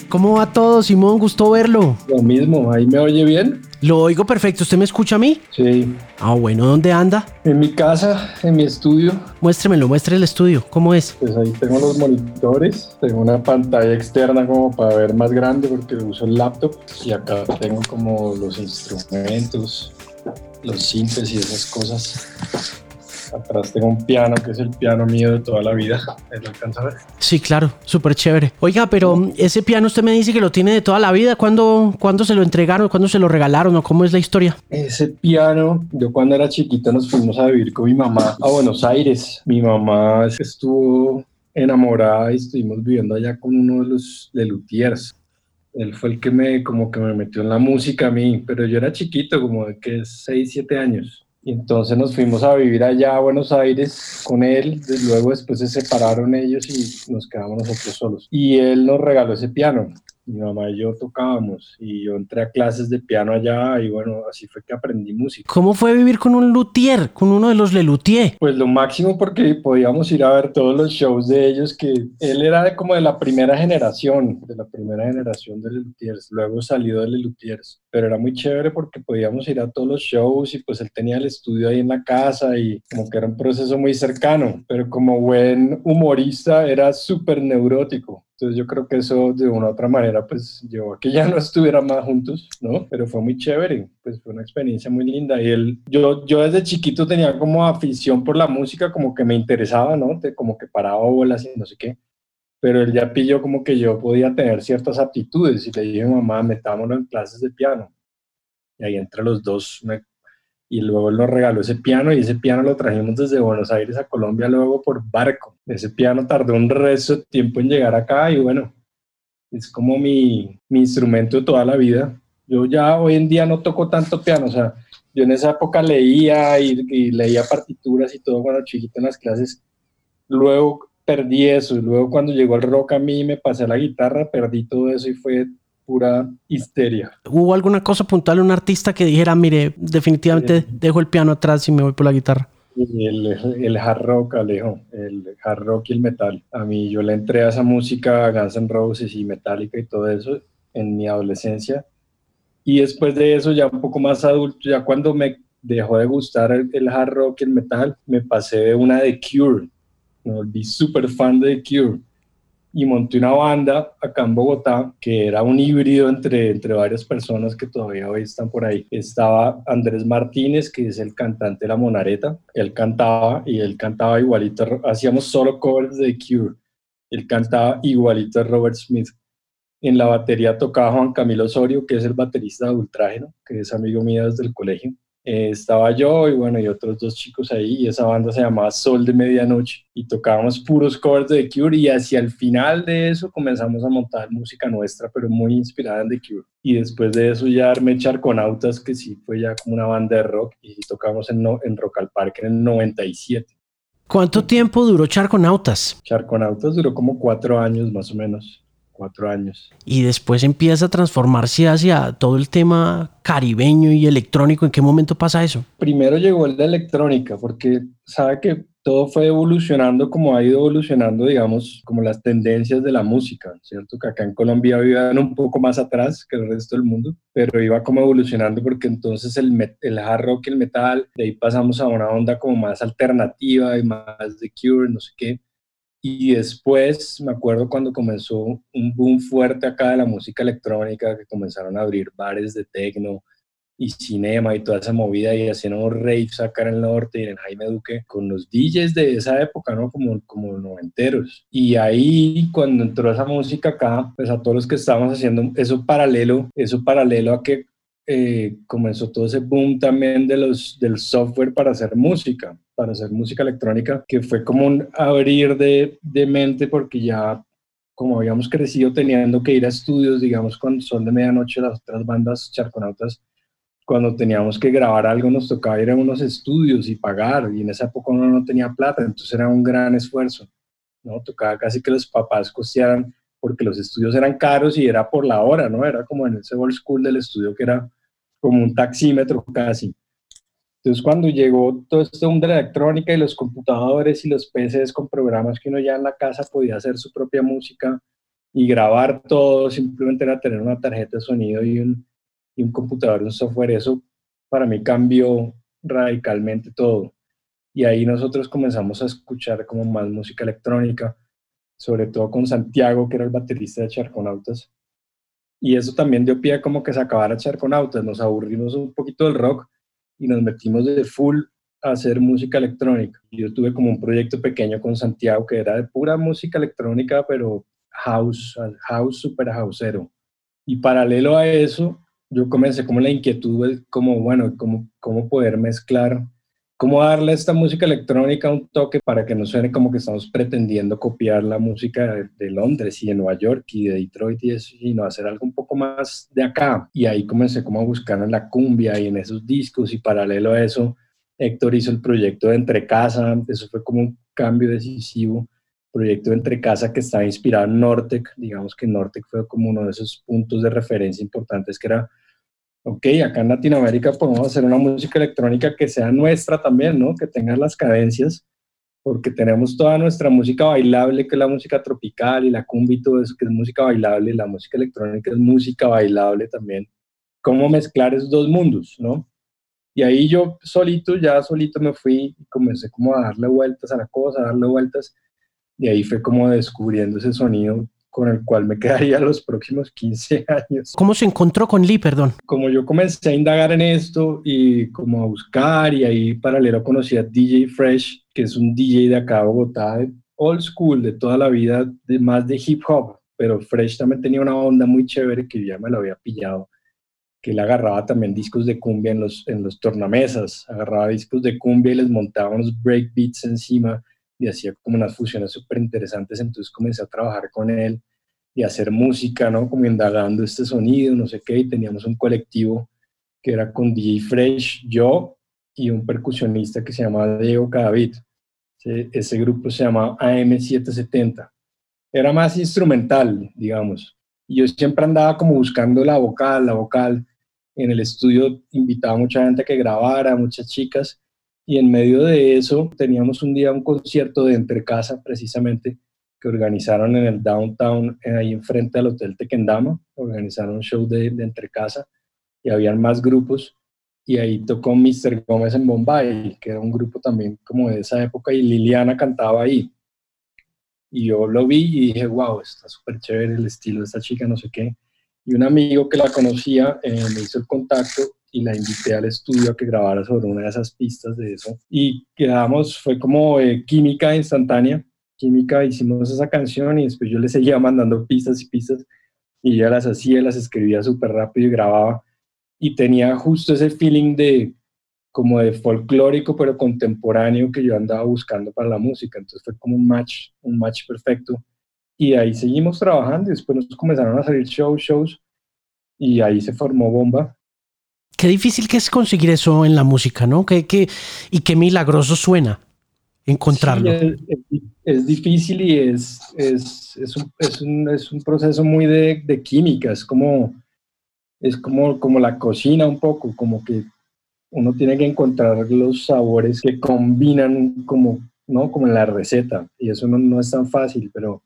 ¿Cómo va todo, Simón? Gusto verlo. Lo mismo, ¿ahí me oye bien? Lo oigo perfecto. ¿Usted me escucha a mí? Sí. Ah, bueno, ¿dónde anda? En mi casa, en mi estudio. Muéstremelo, muestre el estudio. ¿Cómo es? Pues ahí tengo los monitores, tengo una pantalla externa como para ver más grande porque uso el laptop y acá tengo como los instrumentos, los sintes y esas cosas. Atrás tengo un piano que es el piano mío de toda la vida. ¿Lo alcanza a ver? Sí, claro, súper chévere. Oiga, pero ese piano usted me dice que lo tiene de toda la vida. ¿Cuándo, ¿Cuándo se lo entregaron? ¿Cuándo se lo regalaron? ¿O cómo es la historia? Ese piano, yo cuando era chiquito nos fuimos a vivir con mi mamá a Buenos Aires. Mi mamá estuvo enamorada y estuvimos viviendo allá con uno de los de Luthiers. Él fue el que me como que me metió en la música a mí, pero yo era chiquito, como de que 6, 7 años. Entonces nos fuimos a vivir allá a Buenos Aires con él, luego después se separaron ellos y nos quedamos nosotros solos. Y él nos regaló ese piano mi mamá y yo tocábamos y yo entré a clases de piano allá y bueno, así fue que aprendí música. ¿Cómo fue vivir con un luthier, con uno de los Lelutier? Pues lo máximo porque podíamos ir a ver todos los shows de ellos que él era de como de la primera generación, de la primera generación de Lelutiers, luego salió de Lelutiers, pero era muy chévere porque podíamos ir a todos los shows y pues él tenía el estudio ahí en la casa y como que era un proceso muy cercano, pero como buen humorista era súper neurótico. Entonces yo creo que eso de una u otra manera pues llevó a que ya no estuviera más juntos, ¿no? Pero fue muy chévere, pues fue una experiencia muy linda. Y él, yo, yo desde chiquito tenía como afición por la música, como que me interesaba, ¿no? como que paraba bolas y no sé qué. Pero él ya pilló como que yo podía tener ciertas aptitudes y le dije, mamá, metámonos en clases de piano. Y ahí entre los dos me y luego nos regaló ese piano y ese piano lo trajimos desde Buenos Aires a Colombia luego por barco. Ese piano tardó un resto de tiempo en llegar acá y bueno, es como mi, mi instrumento de toda la vida. Yo ya hoy en día no toco tanto piano, o sea, yo en esa época leía y, y leía partituras y todo cuando chiquito en las clases. Luego perdí eso luego cuando llegó el rock a mí me pasé a la guitarra, perdí todo eso y fue pura histeria. ¿Hubo alguna cosa puntual, un artista que dijera, mire, definitivamente dejo el piano atrás y me voy por la guitarra? el, el hard rock, Alejo, el hard rock y el metal. A mí yo le entré a esa música, Guns N' Roses y Metallica y todo eso en mi adolescencia. Y después de eso, ya un poco más adulto, ya cuando me dejó de gustar el, hard rock y el metal, me pasé de una de Cure. Me volví súper fan de The Cure y monté una banda acá en Bogotá que era un híbrido entre, entre varias personas que todavía hoy están por ahí. Estaba Andrés Martínez, que es el cantante de La Monareta. Él cantaba y él cantaba igualito. Hacíamos solo covers de Cure. Él cantaba igualito a Robert Smith. En la batería tocaba Juan Camilo Osorio, que es el baterista de Ultrágeno, que es amigo mío desde el colegio. Eh, estaba yo y bueno, y otros dos chicos ahí, y esa banda se llamaba Sol de Medianoche, y tocábamos puros covers de The Cure, y hacia el final de eso comenzamos a montar música nuestra, pero muy inspirada en The Cure. Y después de eso ya armé Charconautas, que sí fue ya como una banda de rock, y tocamos en, en Rock al Parque en el 97. ¿Cuánto tiempo duró Charconautas? Charconautas duró como cuatro años más o menos cuatro años. Y después empieza a transformarse hacia todo el tema caribeño y electrónico. ¿En qué momento pasa eso? Primero llegó el de electrónica, porque sabe que todo fue evolucionando como ha ido evolucionando, digamos, como las tendencias de la música, ¿cierto? Que acá en Colombia vivían un poco más atrás que el resto del mundo, pero iba como evolucionando porque entonces el, el hard rock y el metal, de ahí pasamos a una onda como más alternativa y más de Cure, no sé qué y después me acuerdo cuando comenzó un boom fuerte acá de la música electrónica, que comenzaron a abrir bares de techno y cinema y toda esa movida y hacían unos raves acá en el norte y en Jaime Duque con los DJs de esa época, ¿no? Como, como noventeros. Y ahí cuando entró esa música acá, pues a todos los que estábamos haciendo eso paralelo, eso paralelo a que eh, comenzó todo ese boom también de los, del software para hacer música para hacer música electrónica, que fue como un abrir de, de mente porque ya como habíamos crecido teniendo que ir a estudios, digamos, con Sol de Medianoche, las otras bandas charconautas, cuando teníamos que grabar algo nos tocaba ir a unos estudios y pagar, y en esa época uno no tenía plata, entonces era un gran esfuerzo, ¿no? Tocaba casi que los papás costearan, porque los estudios eran caros y era por la hora, ¿no? Era como en ese old school del estudio que era como un taxímetro casi. Entonces, cuando llegó todo esto de la electrónica y los computadores y los PCs con programas que uno ya en la casa podía hacer su propia música y grabar todo, simplemente era tener una tarjeta de sonido y un, y un computador, un software, eso para mí cambió radicalmente todo. Y ahí nosotros comenzamos a escuchar como más música electrónica, sobre todo con Santiago, que era el baterista de Charconautas. Y eso también dio pie como que se acabara Charconautas, nos aburrimos un poquito del rock y nos metimos de full a hacer música electrónica. Yo tuve como un proyecto pequeño con Santiago que era de pura música electrónica, pero house, house super houseero. Y paralelo a eso, yo comencé como la inquietud, como, bueno, cómo, cómo poder mezclar, cómo darle a esta música electrónica un toque para que no suene como que estamos pretendiendo copiar la música de, de Londres y de Nueva York y de Detroit y eso, sino hacer algo un poco más de acá. Y ahí comencé como a buscar en la cumbia y en esos discos y paralelo a eso, Héctor hizo el proyecto de Entre Casa, eso fue como un cambio decisivo, proyecto de Entre Casa que estaba inspirado en Nortec, digamos que Nortec fue como uno de esos puntos de referencia importantes que era, ok, acá en Latinoamérica podemos hacer una música electrónica que sea nuestra también, ¿no? Que tenga las cadencias, porque tenemos toda nuestra música bailable, que es la música tropical y la cumbia y todo eso, que es música bailable, la música electrónica es música bailable también. ¿Cómo mezclar esos dos mundos, no? Y ahí yo solito, ya solito me fui y comencé como a darle vueltas a la cosa, a darle vueltas, y ahí fue como descubriendo ese sonido con el cual me quedaría los próximos 15 años. ¿Cómo se encontró con Lee, perdón? Como yo comencé a indagar en esto y como a buscar y ahí paralelo conocí a DJ Fresh, que es un DJ de acá de Bogotá, old school, de toda la vida, de más de hip hop, pero Fresh también tenía una onda muy chévere que ya me lo había pillado, que él agarraba también discos de cumbia en los, en los tornamesas, agarraba discos de cumbia y les montaba unos breakbeats encima y hacía como unas fusiones súper interesantes, entonces comencé a trabajar con él y hacer música, ¿no? Como indagando este sonido, no sé qué, y teníamos un colectivo que era con DJ Fresh, yo y un percusionista que se llamaba Diego Cadavid. Ese grupo se llamaba AM770. Era más instrumental, digamos. Y yo siempre andaba como buscando la vocal, la vocal. En el estudio invitaba a mucha gente a que grabara, muchas chicas, Y en medio de eso teníamos un día un concierto de entre casa precisamente que organizaron en el downtown, eh, ahí enfrente al Hotel Tequendama, organizaron un show de, de entre casa y habían más grupos y ahí tocó Mr. Gómez en Bombay, que era un grupo también como de esa época y Liliana cantaba ahí. Y yo lo vi y dije, wow, está súper chévere el estilo de esta chica, no sé qué. Y un amigo que la conocía eh, me hizo el contacto y la invité al estudio a que grabara sobre una de esas pistas de eso. Y quedamos, fue como eh, química instantánea, química, hicimos esa canción y después yo le seguía mandando pistas y pistas y ella las hacía, las escribía súper rápido y grababa. Y tenía justo ese feeling de como de folclórico pero contemporáneo que yo andaba buscando para la música. Entonces fue como un match, un match perfecto. Y ahí seguimos trabajando y después nos comenzaron a salir shows, shows y ahí se formó Bomba. Qué difícil que es conseguir eso en la música, ¿no? Qué, y qué milagroso suena encontrarlo. es, difícil y es, es, es, un, un, un proceso muy de, de química, es como, es como, como la cocina un poco, como que uno tiene que encontrar los sabores que combinan como, ¿no? como en la receta. Y eso no, no, es tan fácil, pero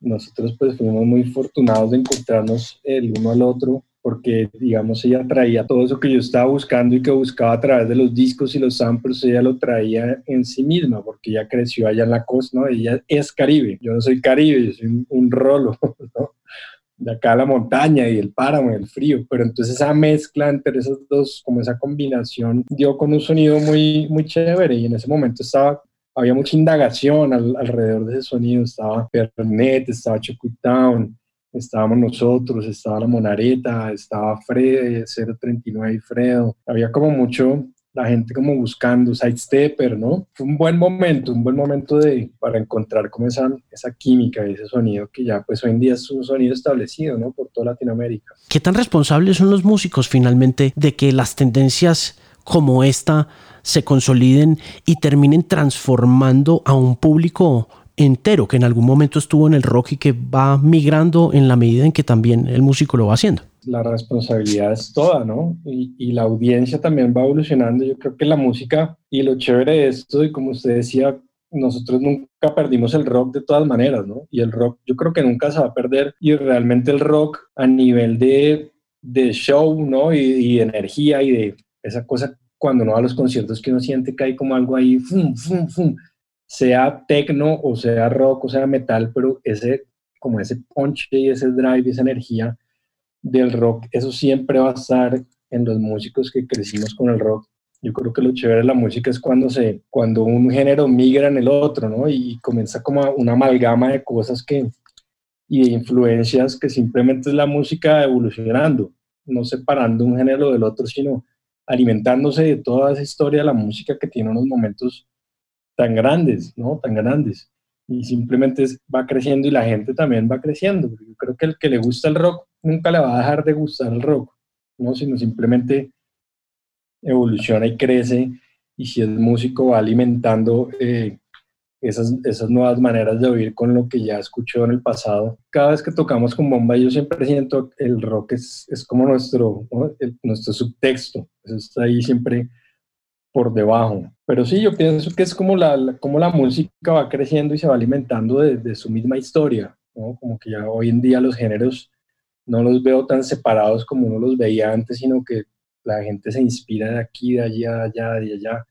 nosotros pues fuimos muy afortunados de encontrarnos el uno al otro porque digamos ella traía todo eso que yo estaba buscando y que buscaba a través de los discos y los samples, ella lo traía en sí misma porque ella creció allá en la costa, ¿no? Ella es caribe, yo no soy caribe, yo soy un, un rolo, ¿no? de acá la montaña y el páramo y el frío, pero entonces esa mezcla entre esos dos, como esa combinación, dio con un sonido muy, muy chévere y en ese momento estaba, había mucha indagación alrededor de ese sonido, estaba Pernet, estaba Town, estábamos nosotros, estaba la Monareta, estaba Fred, 039 y Fredo, había como mucho, la gente como buscando sidestepper, ¿no? Fue un buen momento, un buen momento de, para encontrar como esa, esa química y ese sonido que ya pues hoy en día es un sonido establecido, ¿no? Por toda Latinoamérica. ¿Qué tan responsables son los músicos finalmente de que las tendencias como esta se consoliden y terminen transformando a un público entero que en algún momento estuvo en el rock y que va migrando en la medida en que también el músico lo va haciendo? la responsabilidad es toda, ¿no? Y, la audiencia también va evolucionando. Yo creo que la música y lo chévere de esto, y como usted decía, nosotros nunca perdimos el rock de todas maneras, ¿no? Y el rock yo creo que nunca se va a perder. Y realmente el rock a nivel de, de show, ¿no? Y, energía y de esa cosa cuando uno va a los conciertos que uno siente que hay como algo ahí, fum, fum, fum, sea tecno o sea rock o sea metal, pero ese como ese punch y ese drive, esa energía del rock, eso siempre va a estar en los músicos que crecimos con el rock. Yo creo que lo chévere de la música es cuando, se, cuando un género migra en el otro, ¿no? Y comienza como una amalgama de cosas que, y de influencias que simplemente es la música evolucionando, no separando un género del otro, sino alimentándose de toda esa historia de la música que tiene unos momentos tan grandes, ¿no? Tan grandes. Y simplemente va creciendo y la gente también va creciendo. Yo creo que el que le gusta el rock nunca le va a dejar de gustar el rock, ¿no? sino simplemente evoluciona y crece y si es músico va alimentando eh, esas, esas nuevas maneras de oír con lo que ya escuchó en el pasado. Cada vez que tocamos con bomba yo siempre siento el rock es, es como nuestro, nuestro subtexto, eso está ahí siempre por debajo. Pero sí, yo pienso que es como la, como la música va creciendo y se va alimentando de, su misma historia, ¿no? como que ya hoy en día los géneros no los veo tan separados como uno los veía antes, sino que la gente se inspira de aquí, de allá, de allá, de allá,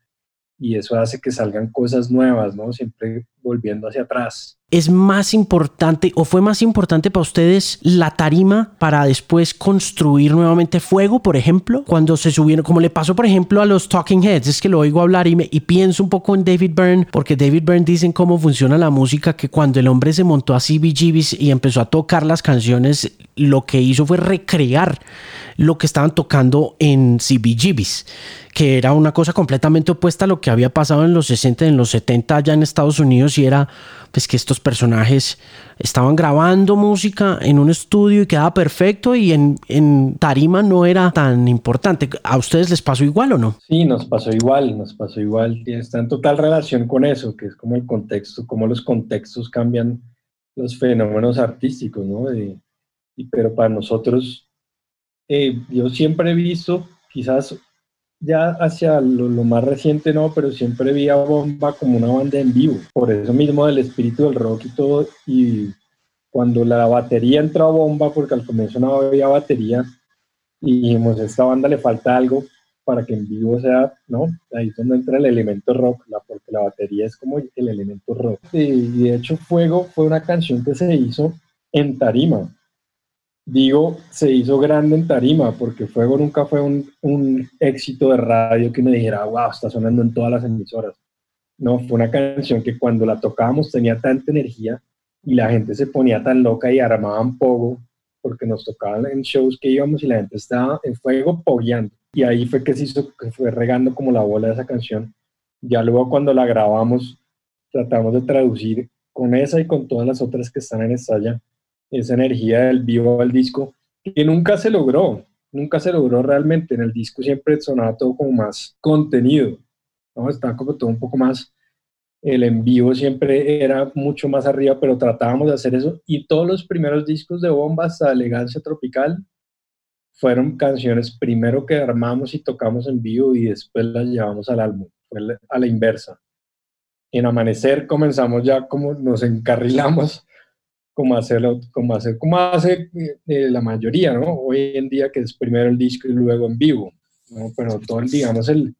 y eso hace que salgan cosas nuevas, ¿no? Siempre volviendo hacia atrás. ¿Es más importante o fue más importante para ustedes la tarima para después construir nuevamente fuego, por ejemplo? Cuando se subieron, como le pasó, por ejemplo, a los Talking Heads, es que lo oigo hablar y, me, y pienso un poco en David Byrne, porque David Byrne dicen cómo funciona la música, que cuando el hombre se montó a CBGBs y empezó a tocar las canciones, lo que hizo fue recrear lo que estaban tocando en CBGBs, que era una cosa completamente opuesta a lo que había pasado en los 60, en los 70 allá en Estados Unidos y era pues que estos personajes estaban grabando música en un estudio y quedaba perfecto y en, en, tarima no era tan importante. ¿A ustedes les pasó igual o no? Sí, nos pasó igual, nos pasó igual. Está en total relación con eso, que es como el contexto, cómo los contextos cambian los fenómenos artísticos, ¿no? y, pero para nosotros, eh, yo siempre he visto, quizás ya hacia lo, más reciente no, pero siempre vi a Bomba como una banda en vivo, por eso mismo del espíritu del rock y todo, y cuando la batería entró a Bomba, porque al comienzo no había batería, y dijimos, esta banda le falta algo para que en vivo sea, ¿no? Ahí es donde entra el elemento rock, la, porque la batería es como el elemento rock. Y de hecho Fuego fue una canción que se hizo en tarima, digo, se hizo grande en tarima, porque Fuego nunca fue un, éxito de radio que me dijera, wow, está sonando en todas las emisoras. No, fue una canción que cuando la tocábamos tenía tanta energía y la gente se ponía tan loca y armaban pogo, porque nos tocaban en shows que íbamos y la gente estaba en fuego pogueando. Y ahí fue que se hizo, que fue regando como la bola de esa canción. Ya luego cuando la grabamos, tratamos de traducir con esa y con todas las otras que están en estalla esa energía del vivo al disco, que nunca se logró, nunca se logró realmente. En el disco siempre sonaba todo como más contenido, ¿no? Estaba como todo un poco más, el en vivo siempre era mucho más arriba, pero tratábamos de hacer eso. Y todos los primeros discos de Bomba hasta Elegancia Tropical fueron canciones primero que armamos y tocamos en vivo y después las llevamos al álbum, fue a la inversa. En Amanecer comenzamos ya como nos encarrilamos como hacerlo, como hacer, como hace eh, la mayoría, ¿no? Hoy en día que es primero el disco y luego en vivo, ¿no? Pero todo digamos, el,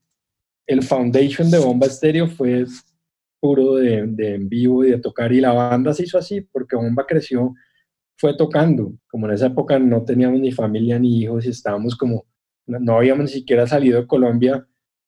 el foundation de Bomba Estéreo fue puro de, de, en vivo y de tocar y la banda se hizo así porque Bomba creció, fue tocando, como en esa época no teníamos ni familia ni hijos y estábamos como, no, no habíamos ni siquiera salido de Colombia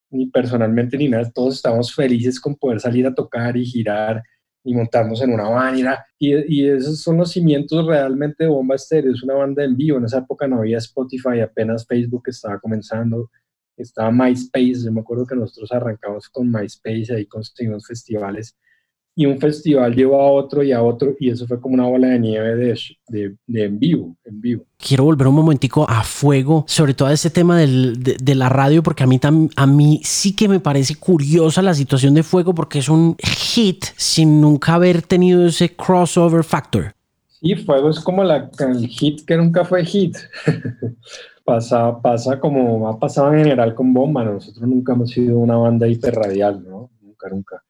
ni personalmente ni nada, todos estábamos felices con poder salir a tocar y girar y montarnos en una van y, y, esos son los cimientos realmente de Bomba Estéreo, es una banda en vivo, en esa época no había Spotify, apenas Facebook estaba comenzando, estaba MySpace, yo me acuerdo que nosotros arrancamos con MySpace, ahí conseguimos festivales y un festival llevó a otro y a otro y eso fue como una bola de nieve de, de, en vivo, en vivo. Quiero volver un momentico a fuego, sobre todo a ese tema del, de, la radio, porque a mí, a mí sí que me parece curiosa la situación de fuego porque es un hit sin nunca haber tenido ese crossover factor. Sí, fuego es como la, el hit que nunca fue hit. pasa, pasa como ha pasado en general con Bomba, nosotros nunca hemos sido una banda hiperradial, ¿no? Nunca, nunca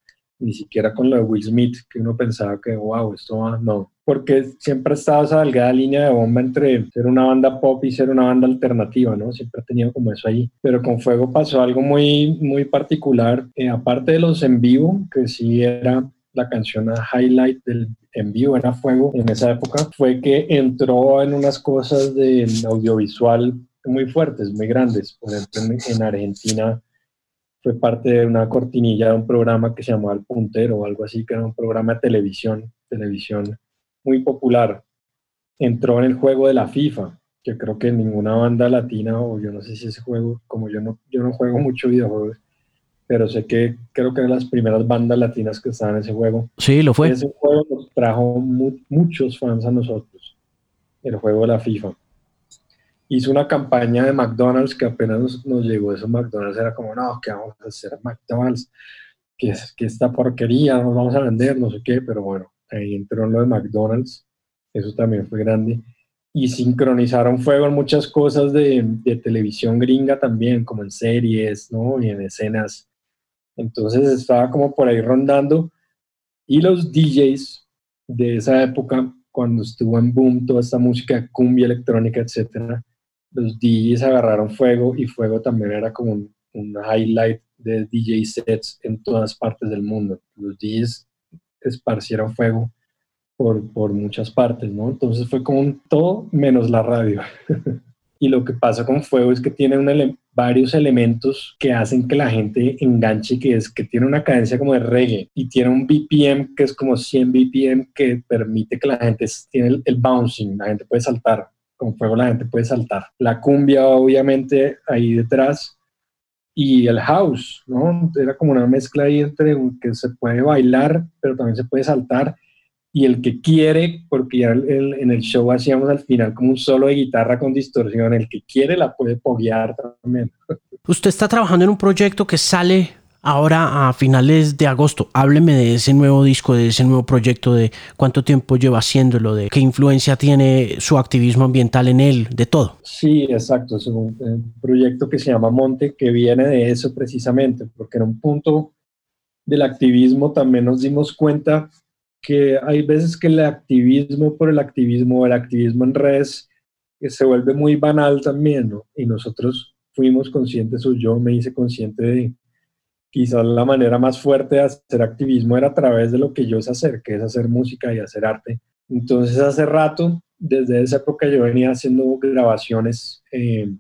ni siquiera con lo de Will Smith, que uno pensaba que, wow, esto va, no. Porque siempre ha estado esa delgada línea de bomba entre ser una banda pop y ser una banda alternativa, ¿no? Siempre ha tenido como eso ahí. Pero con Fuego pasó algo muy, muy particular. Eh, aparte de los en vivo, que sí era la canción a highlight del en vivo, era Fuego en esa época, fue que entró en unas cosas de audiovisual muy fuertes, muy grandes. Por ejemplo, en Argentina fue parte de una cortinilla de un programa que se llamaba El Puntero o algo así, que era un programa de televisión, televisión muy popular. Entró en el juego de la FIFA, que creo que ninguna banda latina, o yo no sé si ese juego, como yo no, yo no juego mucho videojuegos, pero sé que creo que eran las primeras bandas latinas que estaban en ese juego. Sí, lo fue. Ese juego nos trajo muchos fans a nosotros, el juego de la FIFA hizo una campaña de McDonald's que apenas nos, llegó eso, McDonald's era como, no, ¿qué vamos a hacer McDonald's? Que, es, que esta porquería, nos vamos a vender, no sé qué, pero bueno, ahí entró lo de McDonald's, eso también fue grande. Y sincronizaron fuego en muchas cosas de, de televisión gringa también, como en series, ¿no? Y en escenas. Entonces estaba como por ahí rondando. Y los DJs de esa época, cuando estuvo en boom toda esta música, cumbia electrónica, etcétera, los DJs agarraron fuego y fuego también era como un, highlight de DJ sets en todas partes del mundo. Los DJs esparcieron fuego por, por muchas partes, ¿no? Entonces fue como un todo menos la radio. y lo que pasa con fuego es que tiene varios elementos que hacen que la gente enganche, que es que tiene una cadencia como de reggae y tiene un BPM que es como 100 BPM que permite que la gente tiene el bouncing, la gente puede saltar con fuego la gente puede saltar. La cumbia, obviamente, ahí detrás. Y el house, ¿no? Era como una mezcla ahí entre que se puede bailar, pero también se puede saltar. Y el que quiere, porque ya en el show hacíamos al final como un solo de guitarra con distorsión, el que quiere la puede poguear también. Usted está trabajando en un proyecto que sale Ahora a finales de agosto, hábleme de ese nuevo disco, de ese nuevo proyecto, de cuánto tiempo lleva haciéndolo, de qué influencia tiene su activismo ambiental en él, de todo. Sí, exacto, es un, proyecto que se llama Monte, que viene de eso precisamente, porque en un punto del activismo también nos dimos cuenta que hay veces que el activismo por el activismo, el activismo en redes, eh, se vuelve muy banal también, ¿no? Y nosotros fuimos conscientes, o yo me hice consciente de quizás la manera más fuerte de hacer activismo era a través de lo que yo sé hacer, que es hacer música y hacer arte. Entonces hace rato, desde esa época yo venía haciendo grabaciones eh,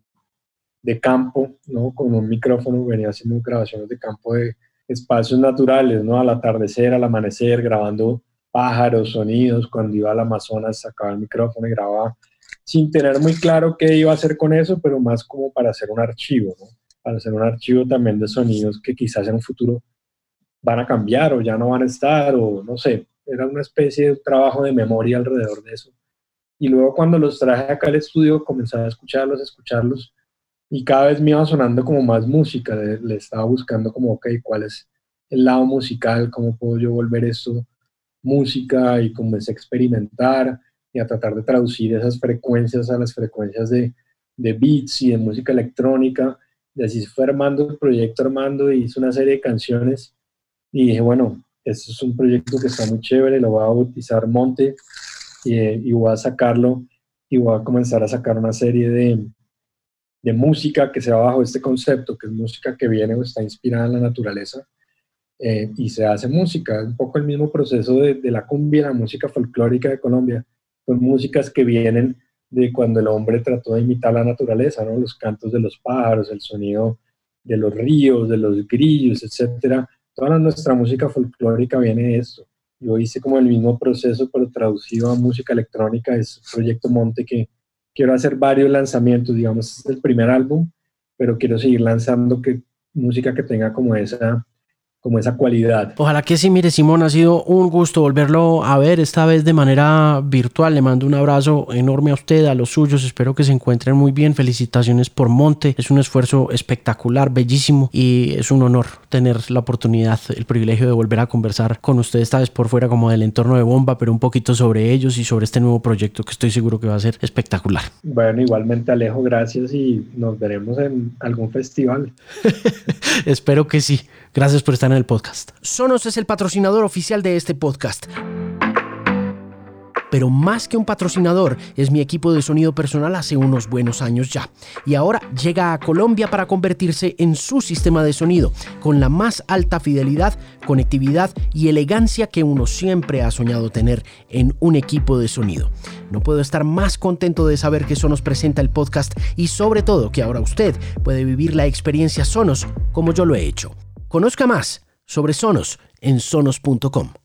de campo, ¿no? Con un micrófono, venía haciendo grabaciones de campo de espacios naturales, ¿no? Al atardecer, al amanecer, grabando pájaros, sonidos, cuando iba al Amazonas sacaba el micrófono y grababa sin tener muy claro qué iba a hacer con eso, pero más como para hacer un archivo, ¿no? Para hacer un archivo también de sonidos que quizás en un futuro van a cambiar o ya no van a estar o no sé, era una especie de trabajo de memoria alrededor de eso. Y luego cuando los traje acá al estudio comenzaba a escucharlos, a escucharlos y cada vez me iba sonando como más música, le, estaba buscando como, ok, ¿cuál es el lado musical? ¿Cómo puedo yo volver esto música? Y comencé a experimentar y a tratar de traducir esas frecuencias a las frecuencias de, de beats y de música electrónica y así fue armando el proyecto Armando y hizo una serie de canciones. Y dije, bueno, esto es un proyecto que está muy chévere, lo voy a bautizar Monte y, y voy a sacarlo y voy a comenzar a sacar una serie de, de música que se va bajo este concepto, que es música que viene o está inspirada en la naturaleza eh, y se hace música, un poco el mismo proceso de, de la cumbia, la música folclórica de Colombia, son músicas que vienen de cuando el hombre trató de imitar la naturaleza, ¿no? Los cantos de los pájaros, el sonido de los ríos, de los grillos, etcétera. Toda nuestra música folclórica viene de esto. Yo hice como el mismo proceso, pero traducido a música electrónica, es Proyecto Monte, que quiero hacer varios lanzamientos, digamos, es el primer álbum, pero quiero seguir lanzando que, música que tenga como esa como esa cualidad. Ojalá que sí, mire Simón, ha sido un gusto volverlo a ver, esta vez de manera virtual. Le mando un abrazo enorme a usted, a los suyos, espero que se encuentren muy bien. Felicitaciones por Monte, es un esfuerzo espectacular, bellísimo y es un honor tener la oportunidad, el privilegio de volver a conversar con usted esta vez por fuera como del entorno de Bomba, pero un poquito sobre ellos y sobre este nuevo proyecto que estoy seguro que va a ser espectacular. Bueno, igualmente Alejo, gracias y nos veremos en algún festival. espero que sí. Gracias por estar el podcast. Sonos es el patrocinador oficial de este podcast. Pero más que un patrocinador, es mi equipo de sonido personal hace unos buenos años ya. Y ahora llega a Colombia para convertirse en su sistema de sonido, con la más alta fidelidad, conectividad y elegancia que uno siempre ha soñado tener en un equipo de sonido. No puedo estar más contento de saber que Sonos presenta el podcast y sobre todo que ahora usted puede vivir la experiencia Sonos como yo lo he hecho. Conozca más sobre Sonos en sonos.com.